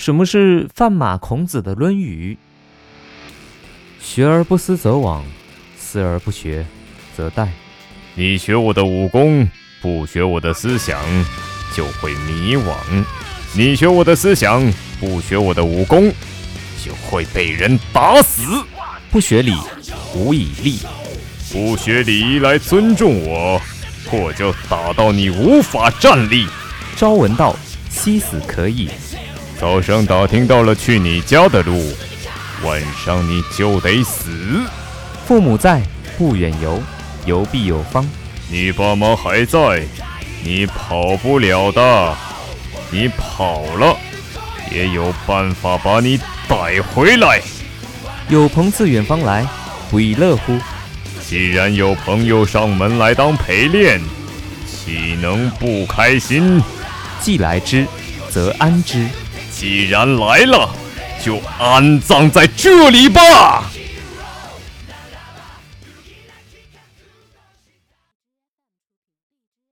什么是范马孔子的《论语》？学而不思则罔，思而不学则殆。你学我的武功，不学我的思想，就会迷惘；你学我的思想，不学我的武功，就会被人打死。不学礼，无以立；不学礼来尊重我，我就打到你无法站立。朝闻道，夕死可矣。早上打听到了去你家的路，晚上你就得死。父母在，不远游，游必有方。你爸妈还在，你跑不了的。你跑了，也有办法把你逮回来。有朋自远方来，不亦乐乎？既然有朋友上门来当陪练，岂能不开心？既来之，则安之。既然来了，就安葬在这里吧。